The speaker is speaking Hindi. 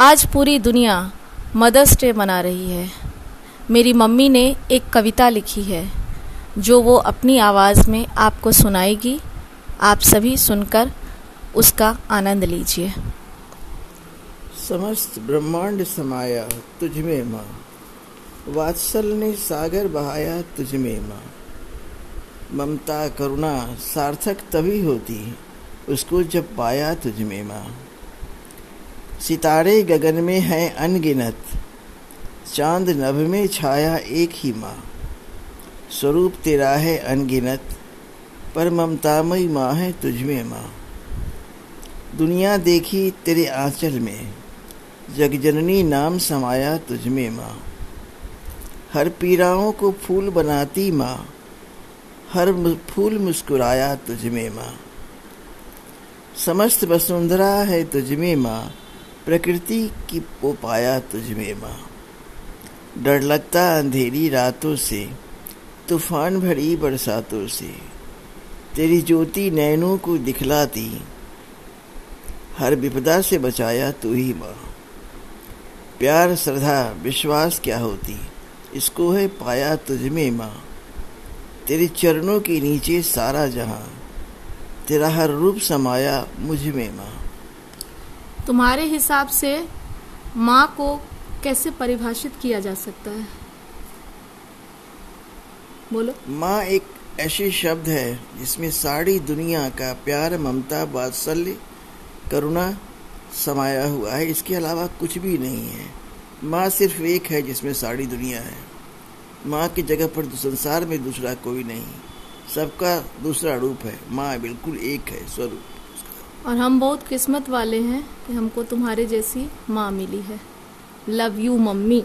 आज पूरी दुनिया मदर्स डे मना रही है। मेरी मम्मी ने एक कविता लिखी है, जो वो अपनी आवाज़ में आपको सुनाएगी। आप सभी सुनकर उसका आनंद लीजिए। समस्त ब्रह्मांड समाया तुझ में माँ। वात्सल ने सागर बहाया तुझ में माँ। ममता, करुणा, सार्थक तभी होती, उसको जब पाया तुझ में माँ। सितारे गगन में हैं अनगिनत, चाँद नभ में छाया एक ही माँ। स्वरूप तेरा है अनगिनत पर ममतामयी माँ है तुझमें माँ दुनिया देखी तेरे आंचल में, जगजननी नाम समाया तुझमें माँ हर पीराओं को फूल बनाती माँ, हर फूल मुस्कुराया तुझमें माँ समस्त वसुंधरा है तुझमें माँ प्रकृति की वो पाया तुझमें माँ डर लगता अंधेरी रातों से, तूफ़ान भरी बरसातों से। तेरी ज्योति नैनों को दिखलाती, हर विपदा से बचाया तू ही माँ। प्यार, श्रद्धा, विश्वास क्या होती, इसको है पाया तुझमें माँ। तेरे चरणों के नीचे सारा जहाँ, तेरा हर रूप समाया मुझमें माँ। तुम्हारे हिसाब से माँ को कैसे परिभाषित किया जा सकता है? बोलो। माँ एक ऐसी शब्द है जिसमें सारी दुनिया का प्यार, ममता, वात्सल्य, करुणा समाया हुआ है। इसके अलावा कुछ भी नहीं है। माँ सिर्फ़ एक है जिसमें सारी दुनिया है। माँ की जगह पर संसार में दूसरा कोई नहीं। सबका दूसरा रूप है। माँ बिल्कुल एक है, स्वरूप। और हम बहुत किस्मत वाले हैं कि हमको तुम्हारे जैसी माँ मिली है। Love you mummy.